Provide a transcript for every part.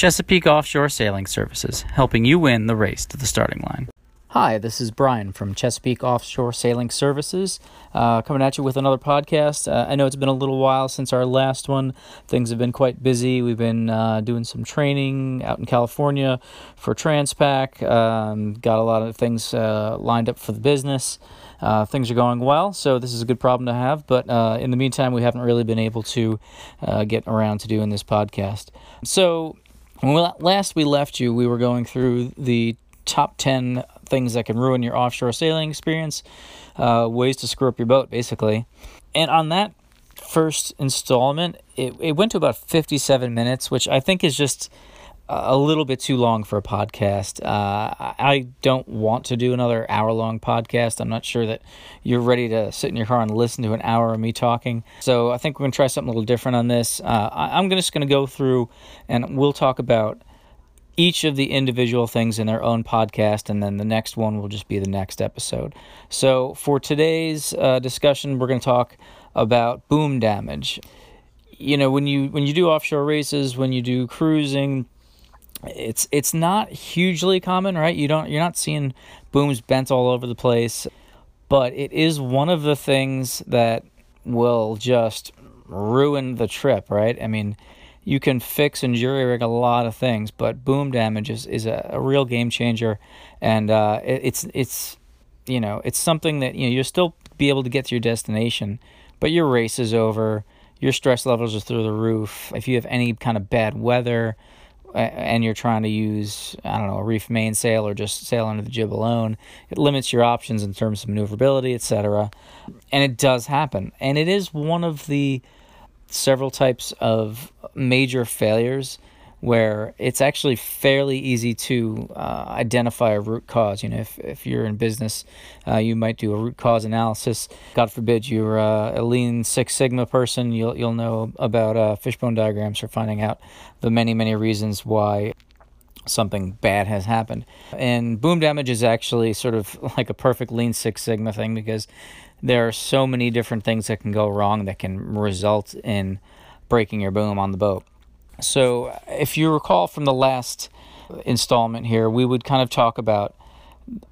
Chesapeake Offshore Sailing Services, helping you win the race to the starting line. Hi, this is Brian from Chesapeake Offshore Sailing Services, uh, coming at you with another podcast. Uh, I know it's been a little while since our last one. Things have been quite busy. We've been uh, doing some training out in California for Transpac. Um, got a lot of things uh, lined up for the business. Uh, things are going well, so this is a good problem to have. But uh, in the meantime, we haven't really been able to get around to doing this podcast. So when we, last we left you, we were going through the top 10 things that can ruin your offshore sailing experience, uh, ways to screw up your boat, basically. And on that first installment, it, it went to about 57 minutes, which I think is just a little bit too long for a podcast. Uh, I don't want to do another hour long podcast. I'm not sure that you're ready to sit in your car and listen to an hour of me talking. So I think we're going to try something a little different on this. Uh, I'm just going to go through and we'll talk about each of the individual things in their own podcast, and then the next one will just be the next episode. So, for today's uh, discussion, we're going to talk about boom damage. You know, when you when you do offshore races, when you do cruising, it's it's not hugely common, right? You don't you're not seeing booms bent all over the place, but it is one of the things that will just ruin the trip, right? I mean, you can fix and jury rig a lot of things, but boom damage is, is a, a real game changer, and uh, it, it's it's you know it's something that you know you'll still be able to get to your destination, but your race is over, your stress levels are through the roof. If you have any kind of bad weather, and you're trying to use I don't know a reef mainsail or just sail under the jib alone, it limits your options in terms of maneuverability, etc. And it does happen, and it is one of the several types of major failures where it's actually fairly easy to uh, identify a root cause. You know, if, if you're in business, uh, you might do a root cause analysis. God forbid you're uh, a Lean Six Sigma person, you'll you'll know about uh, fishbone diagrams for finding out the many many reasons why something bad has happened. And boom damage is actually sort of like a perfect Lean Six Sigma thing because there are so many different things that can go wrong that can result in breaking your boom on the boat. So, if you recall from the last installment here, we would kind of talk about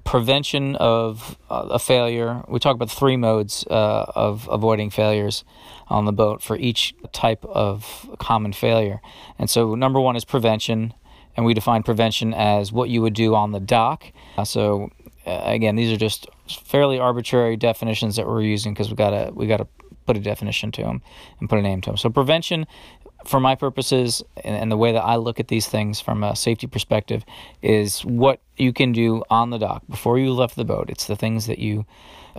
prevention of uh, a failure. We talk about three modes uh, of avoiding failures on the boat for each type of common failure. And so, number one is prevention, and we define prevention as what you would do on the dock. Uh, so, uh, again, these are just fairly arbitrary definitions that we're using because we gotta we gotta put a definition to them and put a name to them. So prevention, for my purposes and, and the way that I look at these things from a safety perspective, is what you can do on the dock before you left the boat. It's the things that you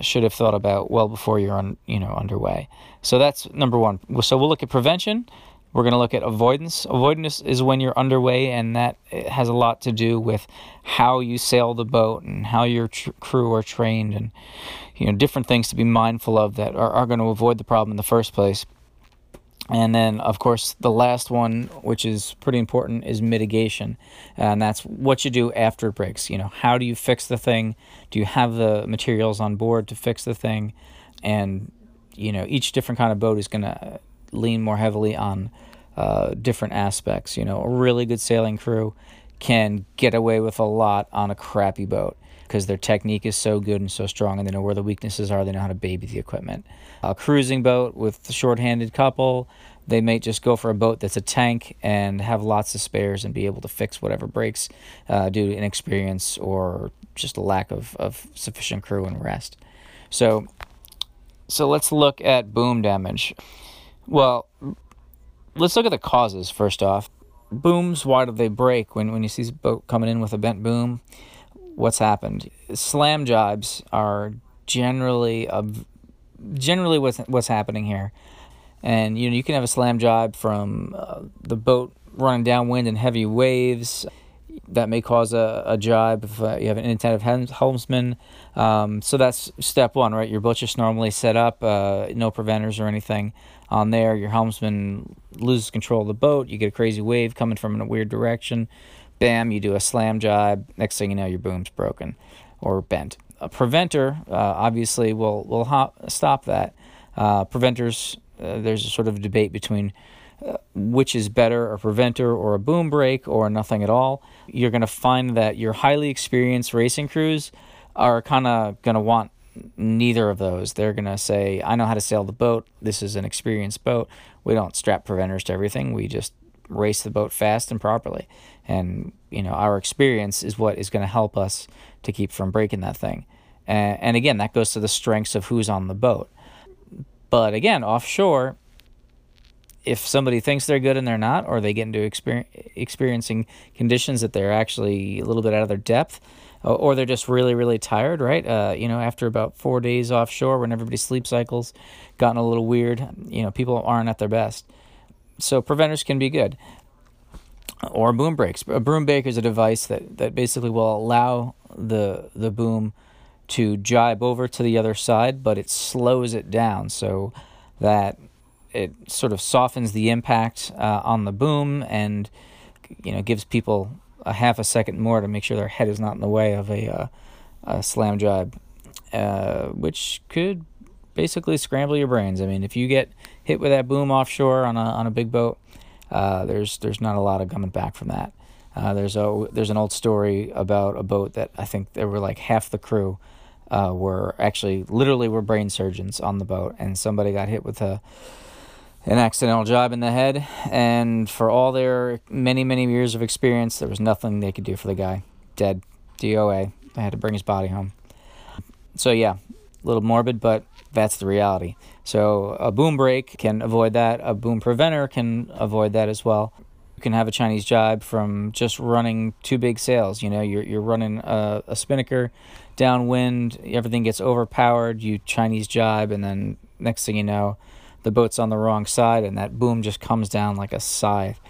should have thought about well before you're on you know underway. So that's number one. So we'll look at prevention. We're going to look at avoidance. Avoidance is when you're underway, and that has a lot to do with how you sail the boat and how your tr- crew are trained, and you know different things to be mindful of that are, are going to avoid the problem in the first place. And then, of course, the last one, which is pretty important, is mitigation, and that's what you do after it breaks. You know, how do you fix the thing? Do you have the materials on board to fix the thing? And you know, each different kind of boat is going to lean more heavily on uh, different aspects. You know, a really good sailing crew can get away with a lot on a crappy boat because their technique is so good and so strong and they know where the weaknesses are. They know how to baby the equipment. A cruising boat with a short-handed couple, they may just go for a boat that's a tank and have lots of spares and be able to fix whatever breaks uh, due to inexperience or just a lack of, of sufficient crew and rest. So, so let's look at boom damage. Well, let's look at the causes first off. Booms, why do they break when, when you see a boat coming in with a bent boom? What's happened? Slam jibes are generally a, generally what's what's happening here, and you know you can have a slam jibe from uh, the boat running downwind in heavy waves that may cause a, a jibe if uh, you have an inattentive helmsman. Um, so that's step one, right? Your boat's just normally set up, uh, no preventers or anything on there. Your helmsman loses control of the boat. You get a crazy wave coming from a weird direction. Bam, you do a slam jibe. Next thing you know, your boom's broken or bent. A preventer uh, obviously will will stop that. Uh, preventers, uh, there's a sort of debate between uh, which is better, a preventer or a boom brake or nothing at all. You're going to find that your highly experienced racing crews are kind of going to want neither of those. They're going to say, I know how to sail the boat. This is an experienced boat. We don't strap preventers to everything. We just race the boat fast and properly. And, you know, our experience is what is going to help us to keep from breaking that thing. And, and again, that goes to the strengths of who's on the boat. But again, offshore, if somebody thinks they're good and they're not, or they get into experience, experiencing conditions that they're actually a little bit out of their depth, or they're just really, really tired, right? Uh, you know, after about four days offshore when everybody's sleep cycles gotten a little weird, you know, people aren't at their best. So preventers can be good. Or boom brakes. A boom brake is a device that, that basically will allow the the boom to jibe over to the other side, but it slows it down so that it sort of softens the impact uh, on the boom and you know gives people a half a second more to make sure their head is not in the way of a, uh, a slam jibe, uh, which could basically scramble your brains. I mean, if you get hit with that boom offshore on a on a big boat, uh, there's there's not a lot of coming back from that. Uh, there's a there's an old story about a boat that I think there were like half the crew uh, were actually literally were brain surgeons on the boat, and somebody got hit with a an accidental jibe in the head, and for all their many, many years of experience, there was nothing they could do for the guy. Dead. DOA. They had to bring his body home. So, yeah, a little morbid, but that's the reality. So, a boom brake can avoid that, a boom preventer can avoid that as well. You can have a Chinese jibe from just running two big sails. You know, you're, you're running a, a spinnaker downwind, everything gets overpowered, you Chinese jibe, and then next thing you know, the boat's on the wrong side and that boom just comes down like a scythe.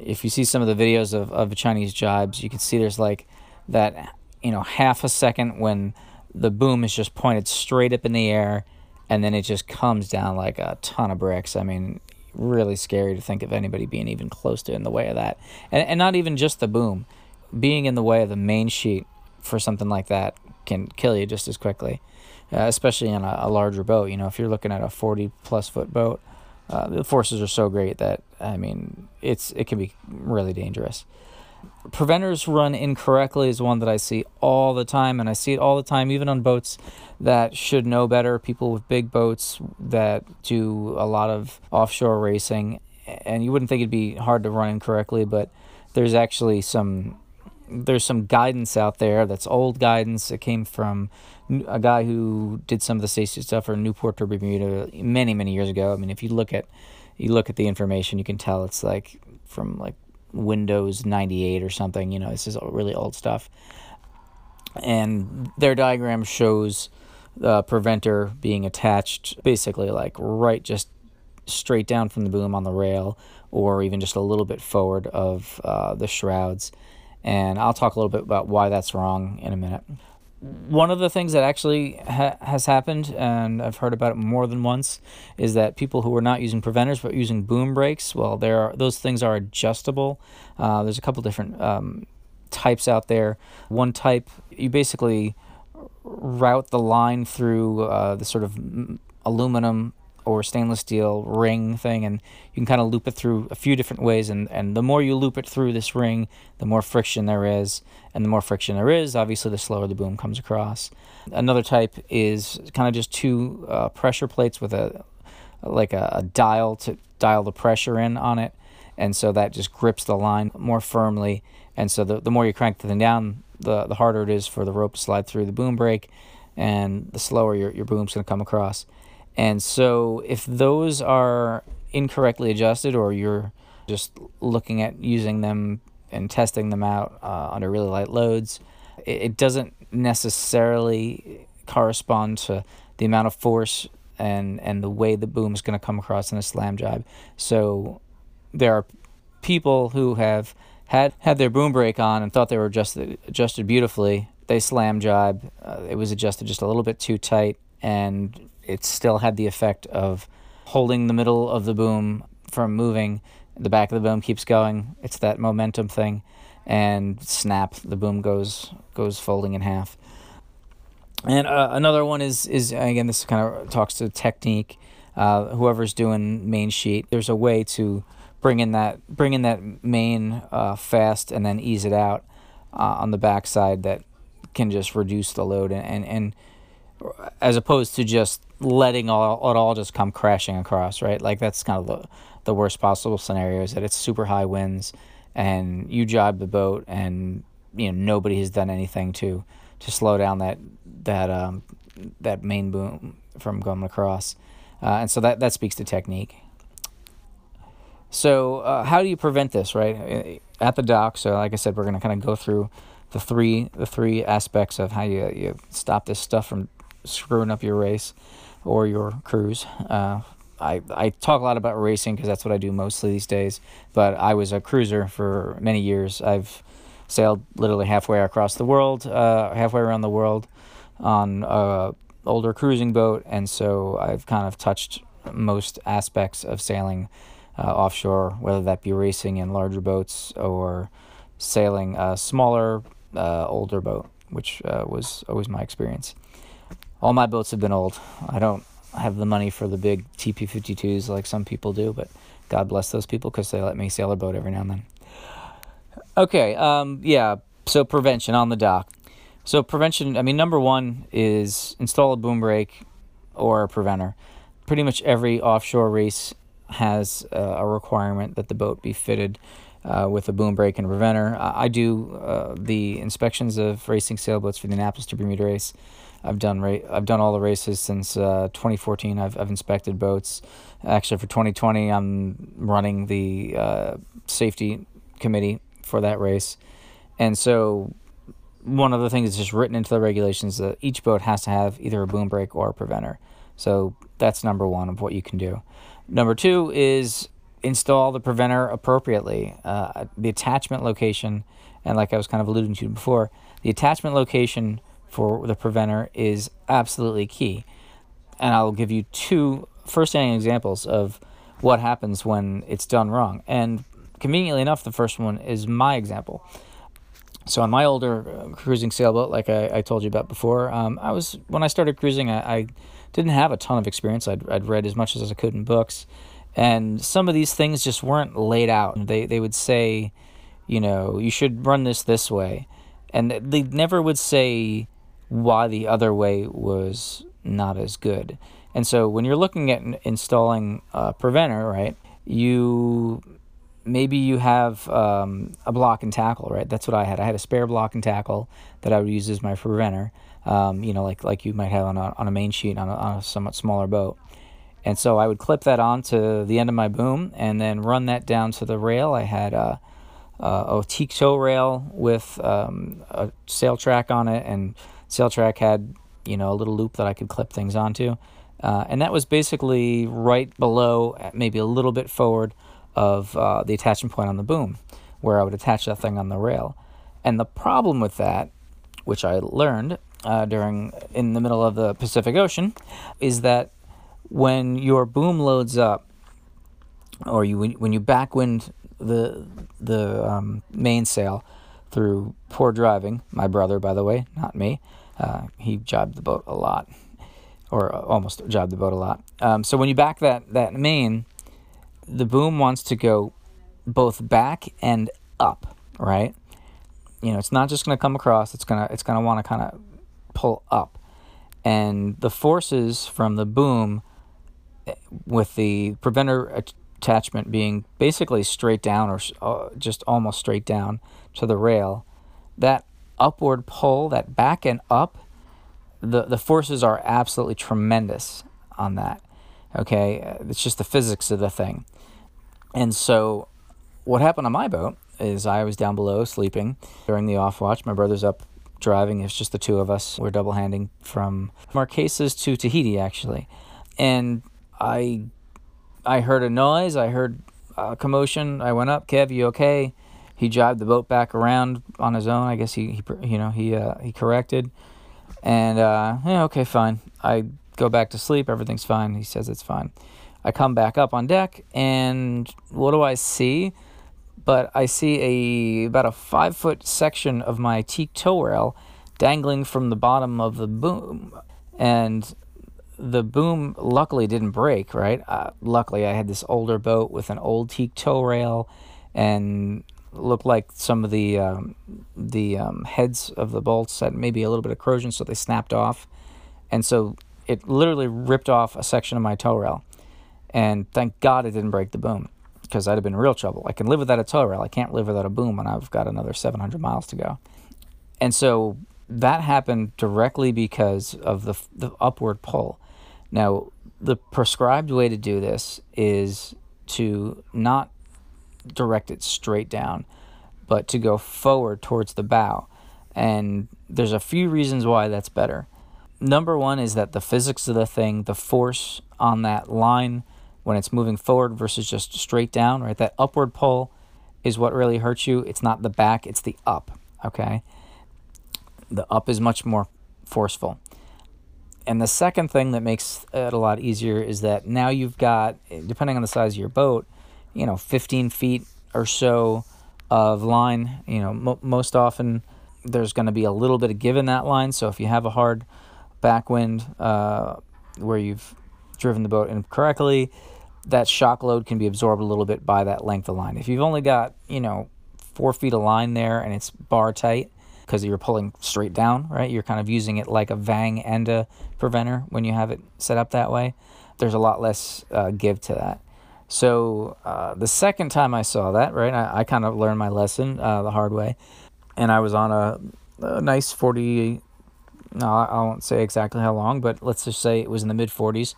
If you see some of the videos of, of Chinese jibes, you can see there's like that, you know, half a second when the boom is just pointed straight up in the air and then it just comes down like a ton of bricks. I mean, really scary to think of anybody being even close to in the way of that. And, and not even just the boom, being in the way of the main sheet for something like that can kill you just as quickly uh, especially on a, a, larger boat. You know, if you're looking at a 40 plus foot boat, uh, the forces are so great that I mean, it's it can be really dangerous. Preventers run incorrectly is one that I see all the time, and I see it all the time, even on boats that should know better. People with big boats that do a lot of offshore racing, and you wouldn't think it'd be hard to run incorrectly, but there's actually some there's some guidance out there that's old guidance. It came from a guy who did some of the safety stuff for Newport or Bermuda many many years ago. I mean, if you look at you look at the information, you can tell it's like from like Windows 98 or something. You know, this is really old stuff. And their diagram shows the preventer being attached basically like right just straight down from the boom on the rail or even just a little bit forward of uh, the shrouds. And I'll talk a little bit about why that's wrong in a minute one of the things that actually ha- has happened, and I've heard about it more than once, is that people who are not using preventers but using boom brakes, well, there are those things are adjustable. Uh, there's a couple different um, types out there. One type, you basically route the line through uh, the sort of aluminum or stainless steel ring thing and you can kind of loop it through a few different ways and, and the more you loop it through this ring the more friction there is and the more friction there is obviously the slower the boom comes across. Another type is kind of just two uh, pressure plates with a like a, a dial to dial the pressure in on it and so that just grips the line more firmly and so the, the more you crank the thing down the, the harder it is for the rope to slide through the boom brake and the slower your, your boom's going to come across and so if those are incorrectly adjusted or you're just looking at using them and testing them out uh, under really light loads, it, it doesn't necessarily correspond to the amount of force and, and the way the boom is going to come across in a slam jibe. So there are people who have had, had their boom brake on and thought they were adjusted, adjusted beautifully. They slam jibe. Uh, it was adjusted just a little bit too tight and it still had the effect of holding the middle of the boom from moving. The back of the boom keeps going. It's that momentum thing, and snap, the boom goes goes folding in half. And uh, another one is is again this kind of talks to technique. Uh, whoever's doing main sheet, there's a way to bring in that bring in that main uh, fast and then ease it out uh, on the backside that can just reduce the load and, and, and as opposed to just letting all it all just come crashing across, right? Like that's kind of the the worst possible scenario is that it's super high winds and you jibe the boat and you know nobody has done anything to to slow down that that um that main boom from going across, uh, and so that that speaks to technique. So uh, how do you prevent this, right? At the dock. So like I said, we're going to kind of go through the three the three aspects of how you you stop this stuff from screwing up your race or your cruise. Uh, I, I talk a lot about racing because that's what I do mostly these days. But I was a cruiser for many years. I've sailed literally halfway across the world, uh, halfway around the world on a older cruising boat, and so I've kind of touched most aspects of sailing uh, offshore, whether that be racing in larger boats or sailing a smaller, uh, older boat, which uh, was always my experience. All my boats have been old. I don't have the money for the big TP 52s like some people do, but God bless those people because they let me sail a boat every now and then. Okay, um, yeah, so prevention on the dock. So, prevention, I mean, number one is install a boom brake or a preventer. Pretty much every offshore race has uh, a requirement that the boat be fitted uh, with a boom brake and preventer. I, I do uh, the inspections of racing sailboats for the Annapolis to Bermuda race. I've done ra- I've done all the races since uh, 2014. I've I've inspected boats. Actually, for 2020, I'm running the uh, safety committee for that race, and so one of the things that's just written into the regulations that each boat has to have either a boom brake or a preventer. So that's number one of what you can do. Number two is install the preventer appropriately. Uh, the attachment location, and like I was kind of alluding to before, the attachment location for the preventer is absolutely key. And I'll give you two first-hand examples of what happens when it's done wrong. And conveniently enough, the first one is my example. So on my older uh, cruising sailboat, like I, I, told you about before, um, I was when I started cruising, I, I, didn't have a ton of experience. I'd, I'd read as much as I could in books, and some of these things just weren't laid out. They they would say, you know, you should run this this way, and they never would say why the other way was not as good. And so when you're looking at installing a preventer, right, you maybe you have um, a block and tackle, right? That's what I had. I had a spare block and tackle that I would use as my preventer, um, you know, like like you might have on a, on a main sheet on a, on a somewhat smaller boat. And so I would clip that onto the end of my boom and then run that down to the rail. I had a, a, a teak tow rail with um, a sail track on it, and sail track had you know a little loop that I could clip things onto. Uh, and that was basically right below, maybe a little bit forward of uh, the attachment point on the boom, where I would attach that thing on the rail. And the problem with that, which I learned uh, during in the middle of the Pacific Ocean, is that when your boom loads up, or you when you backwind the the um, mainsail through poor driving, my brother, by the way, not me, uh, he jibed the boat a lot, or almost jibed the boat a lot. Um, so when you back that that main, the boom wants to go both back and up, right? You know, it's not just going to come across. It's gonna it's gonna want to kind of pull up, and the forces from the boom, eh, with the preventer attachment being basically straight down or uh, just almost straight down to the rail, that upward pull, that back and up, the the forces are absolutely tremendous on that. Okay, it's just the physics of the thing. And so, what happened on my boat is I was down below sleeping during the off watch. My brother's up driving. It's just the two of us. We're double handing from Marquesas to Tahiti, actually. And I, I heard a noise. I heard a commotion. I went up. Kev, you okay? He jibed the boat back around on his own. I guess he, he you know, he uh, he corrected. And uh, yeah, okay, fine. I go back to sleep. Everything's fine. He says it's fine. I come back up on deck, and what do I see? But I see a about a five foot section of my teak tow rail dangling from the bottom of the boom, and the boom luckily didn't break, right? Uh, luckily, I had this older boat with an old teak tow rail and looked like some of the um, the um, heads of the bolts had maybe a little bit of corrosion, so they snapped off. And so it literally ripped off a section of my tow rail. And thank God it didn't break the boom because I'd have been real trouble. I can live without a tow rail. I can't live without a boom when I've got another 700 miles to go. And so that happened directly because of the, the upward pull. Now, the prescribed way to do this is to not direct it straight down, but to go forward towards the bow. And there's a few reasons why that's better. Number one is that the physics of the thing, the force on that line when it's moving forward versus just straight down, right? That upward pull is what really hurts you. It's not the back, it's the up, okay? The up is much more forceful. And the second thing that makes it a lot easier is that now you've got, depending on the size of your boat, you know, 15 feet or so of line. You know, mo- most often there's going to be a little bit of give in that line. So if you have a hard backwind uh, where you've driven the boat incorrectly, that shock load can be absorbed a little bit by that length of line. If you've only got, you know, four feet of line there and it's bar tight because you're pulling straight down, right? You're kind of using it like a vang and a preventer when you have it set up that way. There's a lot less uh, give to that. So uh, the second time I saw that, right, I, I kind of learned my lesson uh, the hard way, and I was on a, a nice forty. No, I won't say exactly how long, but let's just say it was in the mid forties,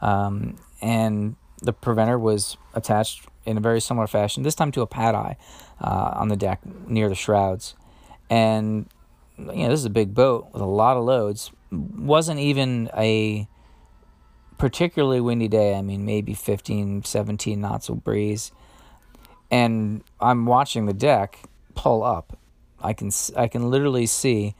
um, and the preventer was attached in a very similar fashion. This time to a pad eye uh, on the deck near the shrouds, and you know this is a big boat with a lot of loads. wasn't even a particularly windy day. I mean, maybe 15, 17 knots of breeze. And I'm watching the deck pull up. I can I can literally see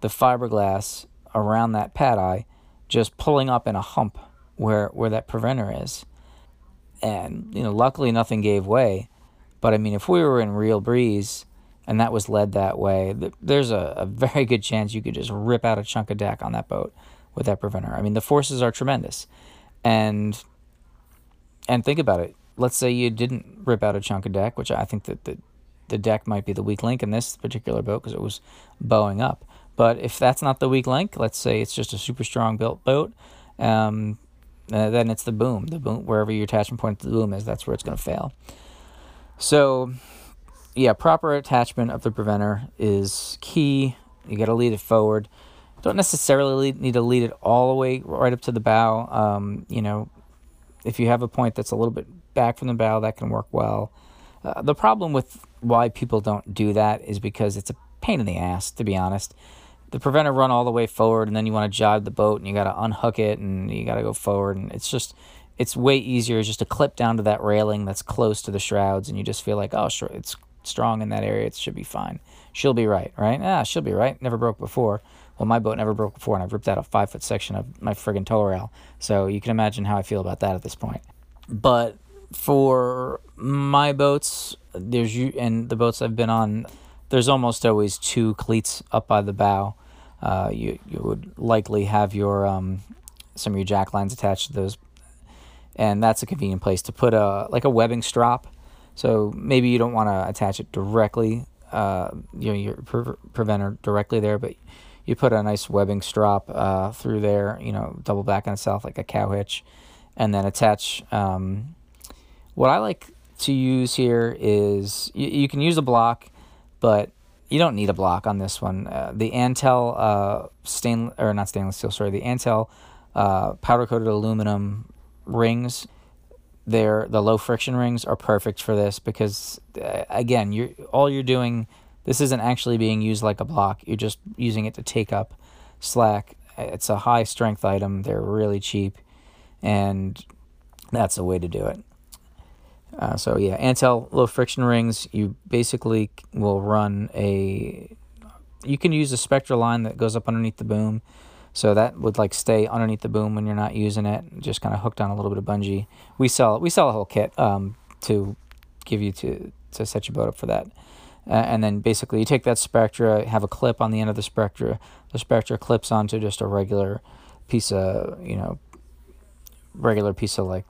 the fiberglass around that pad eye just pulling up in a hump where where that preventer is. And you know, luckily nothing gave way. But I mean, if we were in real breeze and that was led that way, there's a, a very good chance you could just rip out a chunk of deck on that boat with that preventer. I mean, the forces are tremendous, and and think about it. Let's say you didn't rip out a chunk of deck, which I think that the the deck might be the weak link in this particular boat because it was bowing up. But if that's not the weak link, let's say it's just a super strong built boat, um, uh, then it's the boom. The boom, wherever your attachment point to the boom is, that's where it's going to fail. So, yeah, proper attachment of the preventer is key. You got to lead it forward don't necessarily need to lead it all the way right up to the bow. Um, you know, if you have a point that's a little bit back from the bow, that can work well. Uh, the problem with why people don't do that is because it's a pain in the ass, to be honest. The preventer run all the way forward, and then you want to jibe the boat, and you got to unhook it, and you got to go forward, and it's just it's way easier just to clip down to that railing that's close to the shrouds, and you just feel like, oh, sure, it's strong in that area, it should be fine. She'll be right, right? Ah, she'll be right. Never broke before. Well, my boat never broke before, and I've ripped out a five foot section of my friggin' tow rail. So you can imagine how I feel about that at this point. But for my boats, there's you and the boats I've been on, there's almost always two cleats up by the bow. Uh, you you would likely have your um, some of your jack lines attached to those, and that's a convenient place to put a like a webbing strop. So maybe you don't want to attach it directly, uh, you know, your pre- preventer directly there, but you put a nice webbing strop uh, through there, you know, double back on itself like a cow hitch, and then attach. Um, what I like to use here is you, you can use a block, but you don't need a block on this one. Uh, the Antal uh, stainless or not stainless steel, sorry, the Antal uh, powder coated aluminum rings. They're the low friction rings are perfect for this because uh, again, you're all you're doing this isn't actually being used like a block. You're just using it to take up slack. It's a high strength item. They're really cheap, and that's the way to do it. Uh, so yeah, Antal low friction rings. You basically will run a. You can use a Spectra line that goes up underneath the boom, so that would like stay underneath the boom when you're not using it. Just kind of hooked on a little bit of bungee. We sell we sell a whole kit um, to give you to to set your boat up for that. Uh, and then basically you take that spectra, have a clip on the end of the spectra. The spectra clips onto just a regular piece of, you know, regular piece of like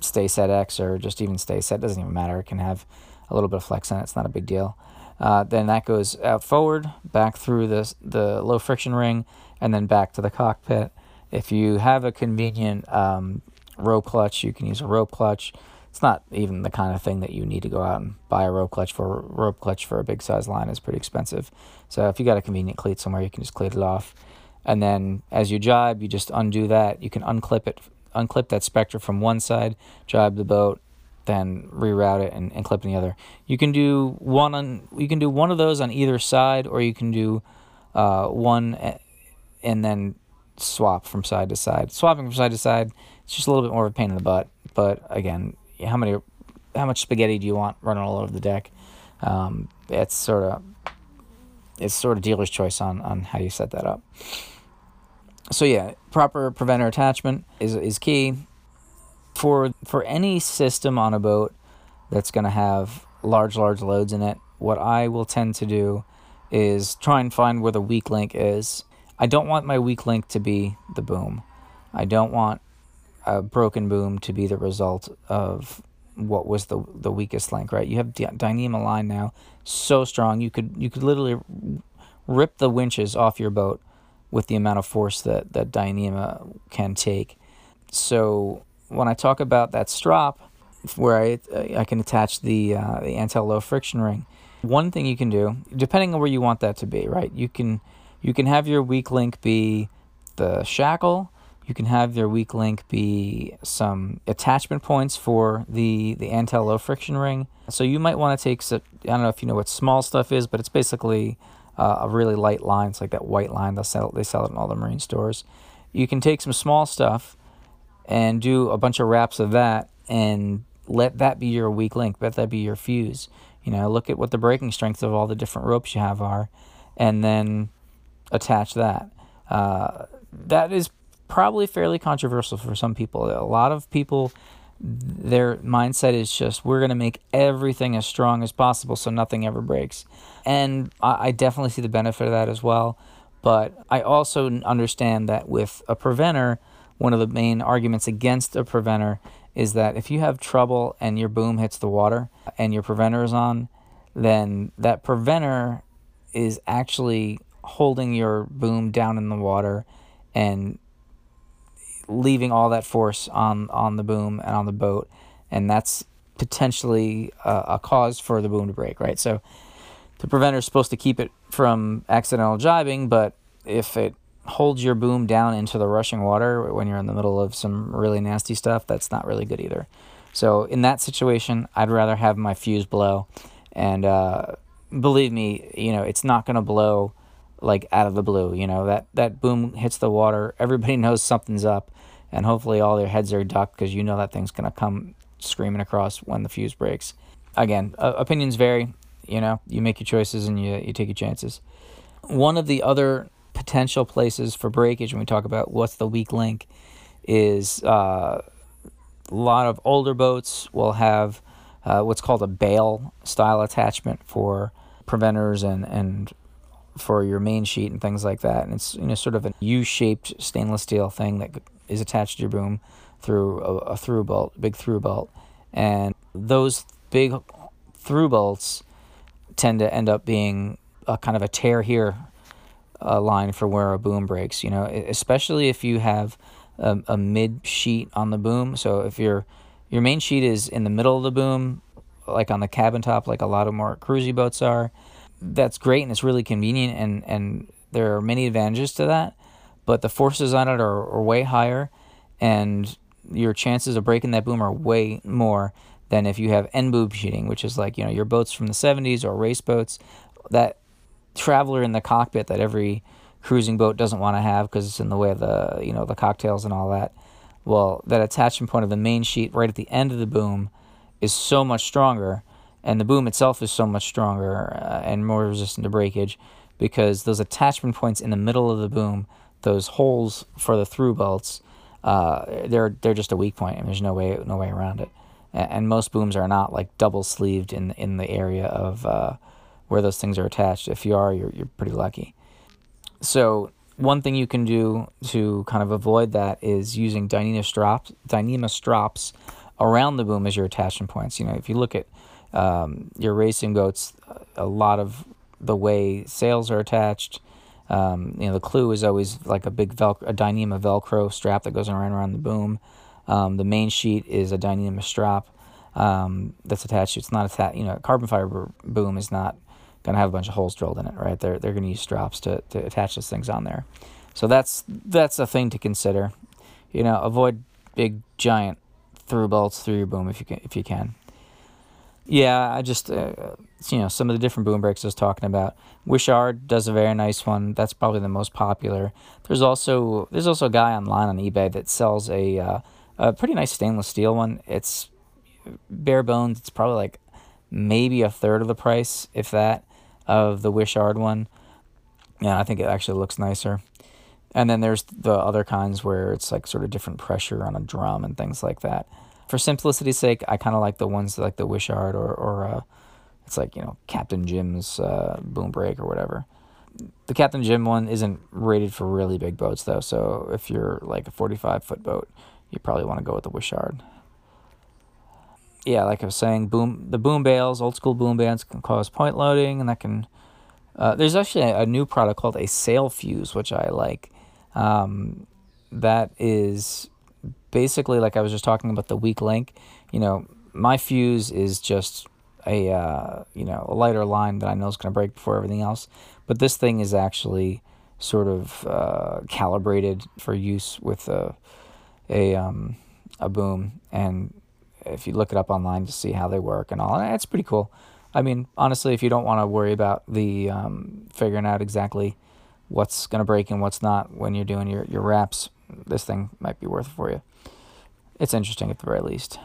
Sta-Set X or just even Sta-Set doesn't even matter. It can have a little bit of flex in it. It's not a big deal. Uh, then that goes out forward, back through the the low friction ring, and then back to the cockpit. If you have a convenient um, rope clutch, you can use a rope clutch. It's not even the kind of thing that you need to go out and buy a rope clutch for. Rope clutch for a big size line is pretty expensive. So if you got a convenient cleat somewhere, you can just cleat it off. And then as you jibe, you just undo that. You can unclip it, unclip that spectra from one side, jibe the boat, then reroute it and, and clip in the other. You can do one on you can do one of those on either side, or you can do uh, one and then swap from side to side. Swapping from side to side, it's just a little bit more of a pain in the butt. But again, how many how much spaghetti do you want running all over the deck? Um, it's sort of it's sort of dealer's choice on on how you set that up. So yeah, proper preventer attachment is is key for for any system on a boat that's going to have large large loads in it what i will tend to do is try and find where the weak link is i don't want my weak link to be the boom i don't want a broken boom to be the result of what was the the weakest link right you have dyneema line now so strong you could you could literally rip the winches off your boat with the amount of force that that dyneema can take so when I talk about that strop, where I I can attach the uh, the Antal low friction ring, one thing you can do, depending on where you want that to be, right? You can you can have your weak link be the shackle. You can have your weak link be some attachment points for the the Antal low friction ring. So you might want to take I don't know if you know what small stuff is, but it's basically uh, a really light line. It's like that white line they sell they sell it in all the marine stores. You can take some small stuff and do a bunch of wraps of that and let that be your weak link, let that be your fuse. You know, look at what the breaking strength of all the different ropes you have are, and then attach that. Uh, that is probably fairly controversial for some people. A lot of people, their mindset is just we're going to make everything as strong as possible so nothing ever breaks. And I, I definitely see the benefit of that as well. But I also understand that with a preventer, one of the main arguments against a preventer is that if you have trouble and your boom hits the water and your preventer is on, then that preventer is actually holding your boom down in the water and leaving all that force on on the boom and on the boat and that's potentially a, a cause for the boom to break right so the preventer is supposed to keep it from accidental jibing but if it holds your boom down into the rushing water when you're in the middle of some really nasty stuff, that's not really good either. So in that situation, I'd rather have my fuse blow, and uh, believe me, you know it's not gonna blow like out of the blue. You know that that boom hits the water, everybody knows something's up, and hopefully all their heads are ducked because you know that thing's gonna come screaming across when the fuse breaks. Again, uh, opinions vary. You know, you make your choices and you you take your chances. One of the other potential places for breakage when we talk about what's the weak link is uh, a lot of older boats will have uh, what's called a bail style attachment for preventers and, and for your main sheet and things like that. And it's you know sort of a U-shaped stainless steel thing that is attached to your boom through a, a through bolt, big through bolt, and those big through bolts tend to end up being a kind of a tear here a line for where a boom breaks. You know, especially if you have a, a mid sheet on the boom. So if your your main sheet is in the middle of the boom, like on the cabin top, like a lot of more cruisy boats are, that's great and it's really convenient and and there are many advantages to that. But the forces on it are, are way higher, and your chances of breaking that boom are way more than if you have end boom sheeting, which is like you know your boats from the 70s or race boats that traveler in the cockpit that every cruising boat doesn't want to have because it's in the way of the you know the cocktails and all that. Well, that attachment point of the main sheet right at the end of the boom is so much stronger, and the boom itself is so much stronger uh, and more resistant to breakage because those attachment points in the middle of the boom, those holes for the through bolts, uh, they're they're just a weak point, and there's no way no way around it. And, and most booms are not like double sleeved in in the area of uh, where those things are attached. If you are, you're, you're pretty lucky. So one thing you can do to kind of avoid that is using Dyneema strops, Dyneema strops around the boom as your attachment points. You know, if you look at um, your racing boats, a lot of the way sails are attached, um, you know, the clew is always like a big Velcro, a Dyneema Velcro strap that goes around around the boom. Um, the main sheet is a Dyneema strap um, that's attached. It's not attached. You know, carbon fiber boom is not going to have a bunch of holes drilled in it, right? They're they're going to use straps to to attach those things on there. So that's that's a thing to consider. You know, avoid big giant through bolts through your boom if you can if you can. Yeah, I just uh, you know some of the different boom brakes I was talking about. Wichard does a very nice one. That's probably the most popular. There's also there's also a guy online on eBay that sells a uh, a pretty nice stainless steel one. It's bare bones. It's probably like maybe a third of the price, if that, of the Wichard one. Yeah, I think it actually looks nicer. And then there's the other kinds where it's like sort of different pressure on a drum and things like that. For simplicity's sake, I kind of like the ones like the Wichard or or uh, it's like you know Captain Jim's uh, boom brake or whatever. The Captain Jim one isn't rated for really big boats though, so if you're like a 45 foot boat, you probably want to go with the Wichard. Yeah, like I was saying, boom the boom bales, old school boom bands can cause point loading, and that can. Uh, there's actually a, a, new product called a sail fuse, which I like. Um, that is basically like I was just talking about the weak link. You know, my fuse is just a uh, you know a lighter line that I know is going to break before everything else. But this thing is actually sort of uh, calibrated for use with a a um, a boom, and if you look it up online to see how they work and all, it's pretty cool. I mean, honestly, if you don't want to worry about the um, figuring out exactly what's going to break and what's not when you're doing your, your wraps, this thing might be worth it for you. It's interesting at the very least.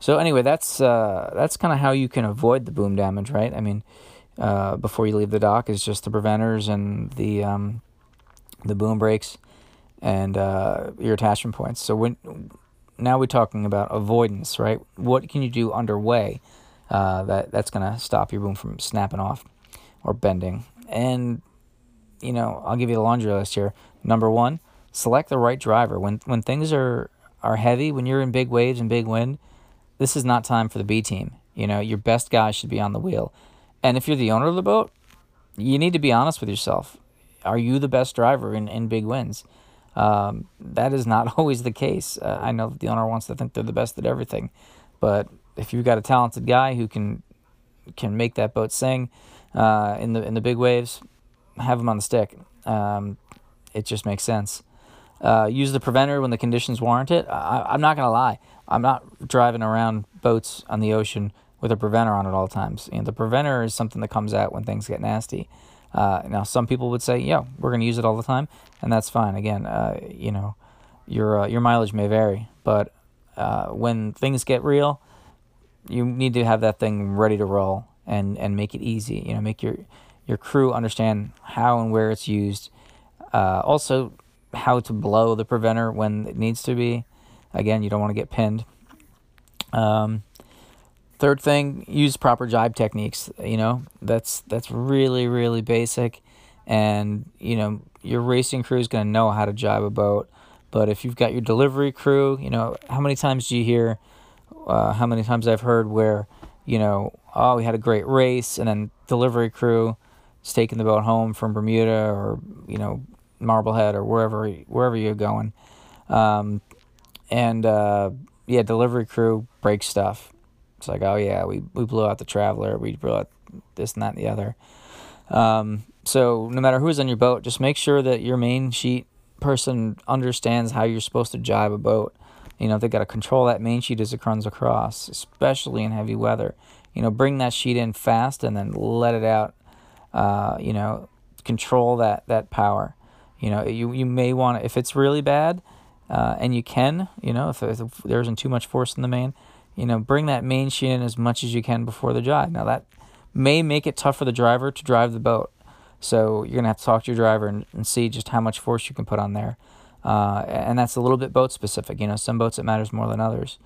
So anyway, that's uh, that's kind of how you can avoid the boom damage, right? I mean, uh, before you leave the dock is just the preventers and the um, the boom brakes and uh, your attachment points. So when now we're talking about avoidance, right? What can you do underway uh, that that's going to stop your boom from snapping off or bending? And you know, I'll give you the laundry list here. Number one, select the right driver. When when things are are heavy, when you're in big waves and big wind, this is not time for the B team. You know, your best guy should be on the wheel. And if you're the owner of the boat, you need to be honest with yourself. Are you the best driver in, in big winds? Um, that is not always the case. Uh, I know that the owner wants to think they're the best at everything, but if you've got a talented guy who can can make that boat sing uh, in the in the big waves, have him on the stick. Um, it just makes sense. Uh, use the preventer when the conditions warrant it. I, I'm not gonna lie. I'm not driving around boats on the ocean with a preventer on at all times. Know, the preventer is something that comes out when things get nasty. Uh, now, some people would say, "Yeah, we're going to use it all the time," and that's fine. Again, uh, you know, your uh, your mileage may vary, but uh, when things get real, you need to have that thing ready to roll and and make it easy. You know, make your your crew understand how and where it's used. Uh, also, how to blow the preventer when it needs to be. Again, you don't want to get pinned. Um, Third thing, use proper jibe techniques. You know, that's that's really really basic, and you know your racing crew is going to know how to jibe a boat. But if you've got your delivery crew, you know how many times do you hear? Uh, how many times I've heard where, you know, oh we had a great race, and then delivery crew is taking the boat home from Bermuda or you know Marblehead or wherever wherever you're going, um, and uh, yeah, delivery crew breaks stuff it's like, oh yeah, we, we blew out the traveler, we blew out this and that and the other. Um, so no matter who's on your boat, just make sure that your main sheet person understands how you're supposed to jibe a boat. You know, they got to control that main sheet as it runs across, especially in heavy weather. You know, bring that sheet in fast and then let it out. Uh, you know, control that that power. You know, you you may want to if it's really bad, uh, and you can. You know, if, if there isn't too much force in the main, you know, bring that main sheet in as much as you can before the drive. Now that may make it tough for the driver to drive the boat. So you're gonna have to talk to your driver and, and see just how much force you can put on there. Uh, and that's a little bit boat specific. You know, some boats it matters more than others.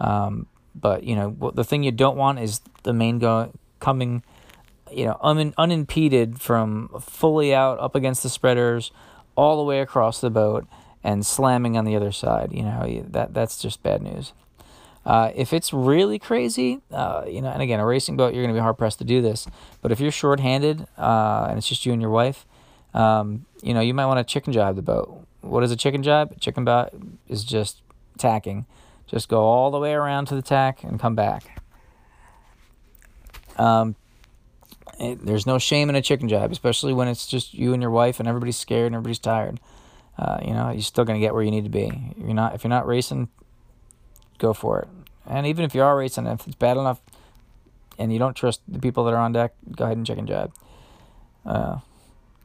Um, but you know, the thing you don't want is the main go coming you know, un- unimpeded from fully out up against the spreaders all the way across the boat and slamming on the other side. You know, that that's just bad news. Uh, if it's really crazy, uh, you know, and again, a racing boat, you're going to be hard pressed to do this. But if you're short-handed uh, and it's just you and your wife, um, you know, you might want to chicken jibe the boat. What is a chicken jibe? Chicken jibe is just tacking. Just go all the way around to the tack and come back. Um, it, there's no shame in a chicken jibe, especially when it's just you and your wife and everybody's scared and everybody's tired. Uh, you know, you're still gonna get where you need to be. You're not if you're not racing, go for it. And even if you are racing, if it's bad enough, and you don't trust the people that are on deck, go ahead and chicken jibe. Uh,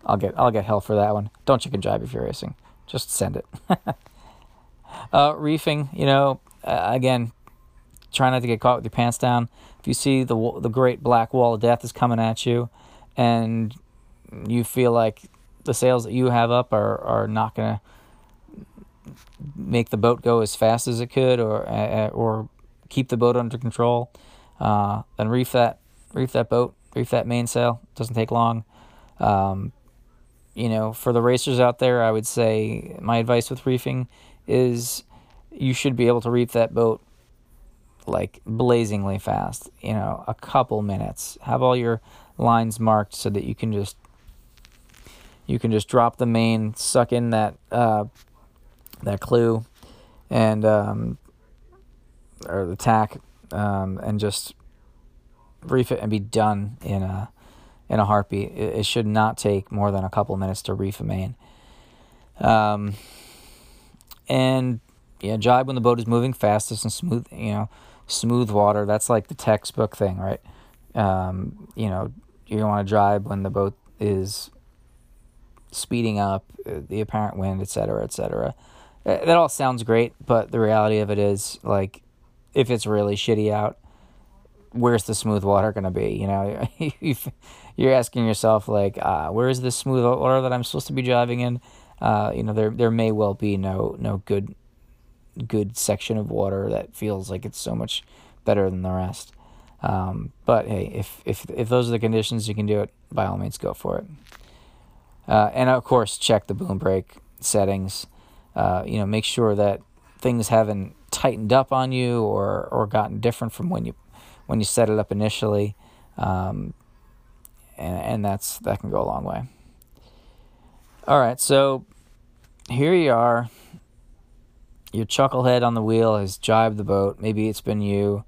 I'll get I'll get hell for that one. Don't chicken jibe if you're racing. Just send it. uh, reefing, you know, uh, again, try not to get caught with your pants down. If you see the the great black wall of death is coming at you, and you feel like the sails that you have up are are not gonna make the boat go as fast as it could, or or keep the boat under control, uh, then reef that reef that boat, reef that mainsail. It doesn't take long. Um, you know, for the racers out there, I would say my advice with reefing is you should be able to reef that boat like blazingly fast, you know, a couple minutes. Have all your lines marked so that you can just you can just drop the main, suck in that uh, that clew, and um, or the tack, um, and just reef it and be done in a in a heartbeat. It, it should not take more than a couple minutes to reef a main. Um, and yeah, jibe when the boat is moving fastest and smooth. You know, smooth water. That's like the textbook thing, right? Um, you know, you want to drive when the boat is speeding up, uh, the apparent wind, etc., etc. Uh, that all sounds great, but the reality of it is, like, if it's really shitty out, where's the smooth water going to be? You know, you're asking yourself, like, uh, where's the smooth water that I'm supposed to be driving in? Uh, you know, there there may well be no no good good section of water that feels like it's so much better than the rest. Um, but hey, if if if those are the conditions, you can do it. By all means, go for it. Uh, and of course, check the boom brake settings. Uh, you know, make sure that things haven't tightened up on you or or gotten different from when you when you set it up initially. Um, and and that's that can go a long way. All right, so here you are. Your chucklehead on the wheel has jibed the boat. Maybe it's been you.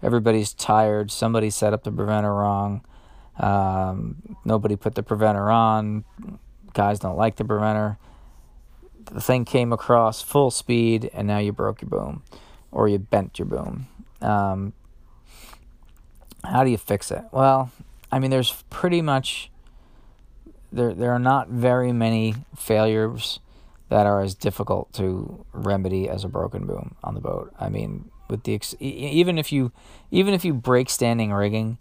Everybody's tired. Somebody set up the preventer wrong. Um, nobody put the preventer on. Guys don't like the preventer. The thing came across full speed, and now you broke your boom, or you bent your boom. Um, how do you fix it? Well, I mean, there's pretty much there. There are not very many failures that are as difficult to remedy as a broken boom on the boat. I mean, with the ex- even if you even if you break standing rigging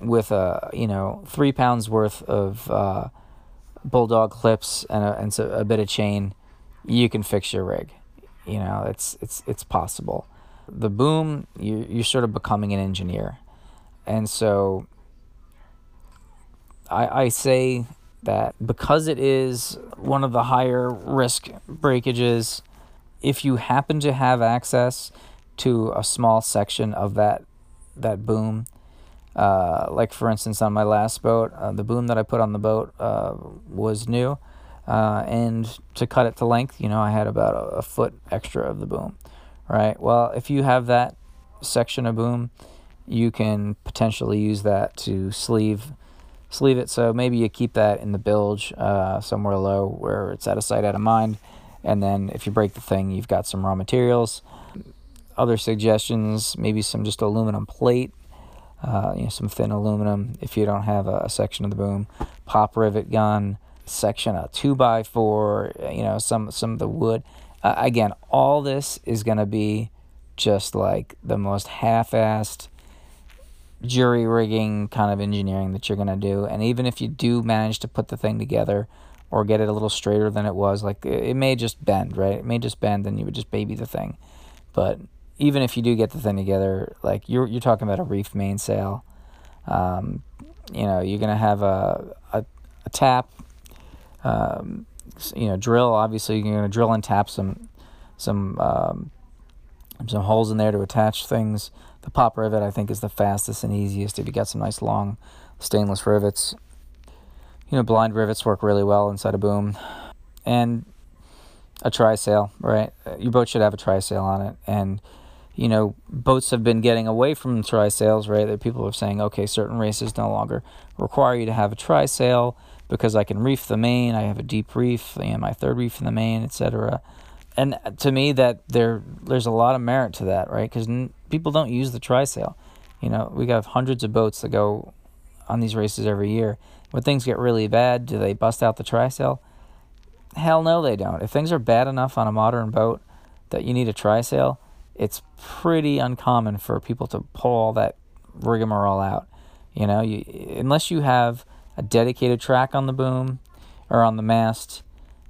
with a you know three pounds worth of uh, bulldog clips and a, and a bit of chain, you can fix your rig. You know it's it's it's possible. The boom, you you're sort of becoming an engineer, and so I I say that because it is one of the higher risk breakages, if you happen to have access to a small section of that that boom, uh, like for instance, on my last boat, uh, the boom that I put on the boat uh, was new, uh, and to cut it to length, you know, I had about a, a, foot extra of the boom, right? Well, if you have that section of boom, you can potentially use that to sleeve sleeve it. So maybe you keep that in the bilge uh, somewhere low where it's out of sight, out of mind. And then if you break the thing, you've got some raw materials. Other suggestions, maybe some just aluminum plate uh, you know, some thin aluminum if you don't have a, a, section of the boom, pop rivet gun, section a two by four, you know, some some of the wood. Uh, again, all this is gonna be just like the most half-assed jury rigging kind of engineering that you're gonna do. And even if you do manage to put the thing together or get it a little straighter than it was, like it, it may just bend, right? It may just bend, and you would just baby the thing. But even if you do get the thing together, like you're you're talking about a reef mainsail. Um, you know, you're going to have a, a, a tap, um, you know, drill. Obviously, you're going to drill and tap some some um, some holes in there to attach things. The pop rivet, I think, is the fastest and easiest if you got some nice long stainless rivets. You know, blind rivets work really well inside a boom. And a trysail, right? Your boat should have a trysail on it. And, you know, boats have been getting away from trysails, right? That people are saying, okay, certain races no longer require you to have a trysail because I can reef the main, I have a deep reef, know, my third reef in the main, etc and to me that there there's a lot of merit to that right because people don't use the trysail you know we have hundreds of boats that go on these races every year. When things get really bad do they bust out the trysail hell no they don't. If things are bad enough on a modern boat that you need a trysail it's pretty uncommon for people to pull all that rigmarole out. You know you unless you have a dedicated track on the boom or on the mast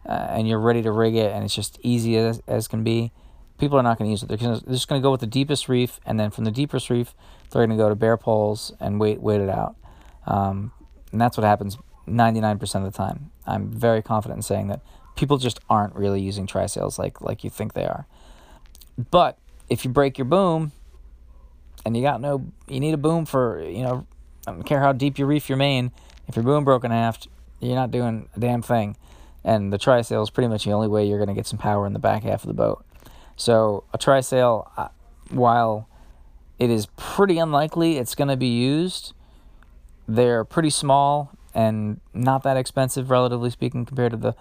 uh, and you're ready to rig it and it's just easy as, as can be, people are not going to use it. They're, just going to go with the deepest reef, and then from the deepest reef, they're going to go to bare poles and wait wait it out. Um, and that's what happens 99% of the time. I'm very confident in saying that people just aren't really using trysails like like you think they are. But if you break your boom, and you got no, you need a boom for you know, I don't care how deep you reef your main. If your boom broken aft, you're not doing a damn thing and the trysail is pretty much the only way you're going to get some power in the back half of the boat. So a trysail, uh, while it is pretty unlikely it's going to be used, they're pretty small and not that expensive, relatively speaking, compared to the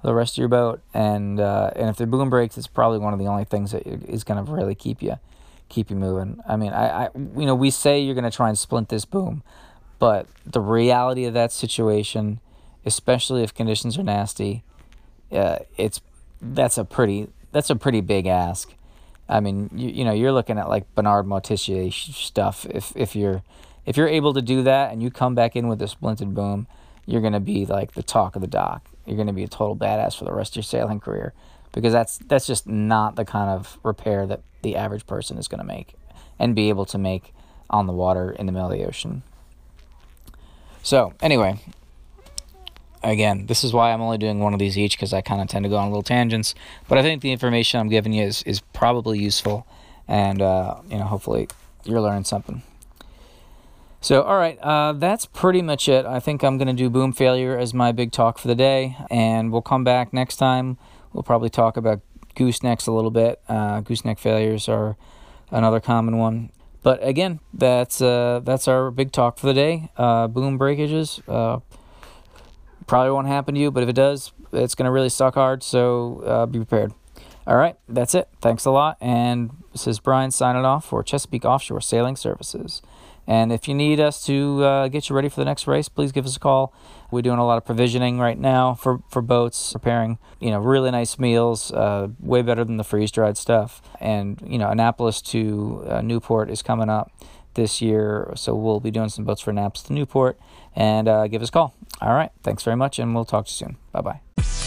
the rest of your boat. And uh, and if the boom breaks, it's probably one of the only things that is going to really keep you keep you moving. I mean, I, I you know we say you're going to try and splint this boom, but the reality of that situation especially if conditions are nasty, uh, it's that's a pretty that's a pretty big ask. I mean, you, you know, you're looking at like Bernard Moitessier stuff. If if you're if you're able to do that and you come back in with a splinted boom, you're gonna be like the talk of the dock. You're gonna be a total badass for the rest of your sailing career, because that's that's just not the kind of repair that the average person is gonna make, and be able to make on the water in the middle of the ocean. So anyway, again, this is why I'm only doing one of these each because I kind of tend to go on little tangents. But I think the information I'm giving you is, is probably useful, and uh, you know, hopefully you're learning something. So, all right, uh, that's pretty much it. I think I'm going to do boom failure as my big talk for the day, and we'll come back next time. We'll probably talk about goosenecks a little bit. Uh, gooseneck failures are another common one. But again, that's uh, that's our big talk for the day. Uh, boom breakages uh, Probably won't happen to you, but if it does, it's going to really suck hard, so uh, be prepared. All right, that's it. Thanks a lot. And this is Brian signing off for Chesapeake Offshore Sailing Services. And if you need us to uh, get you ready for the next race, please give us a call. We're doing a lot of provisioning right now for, for boats, preparing you know really nice meals, uh, way better than the freeze dried stuff. And you know Annapolis to uh, Newport is coming up this year, so we'll be doing some boats for Annapolis to Newport. And uh, give us a call. All right. Thanks very much, and we'll talk to you soon. Bye bye.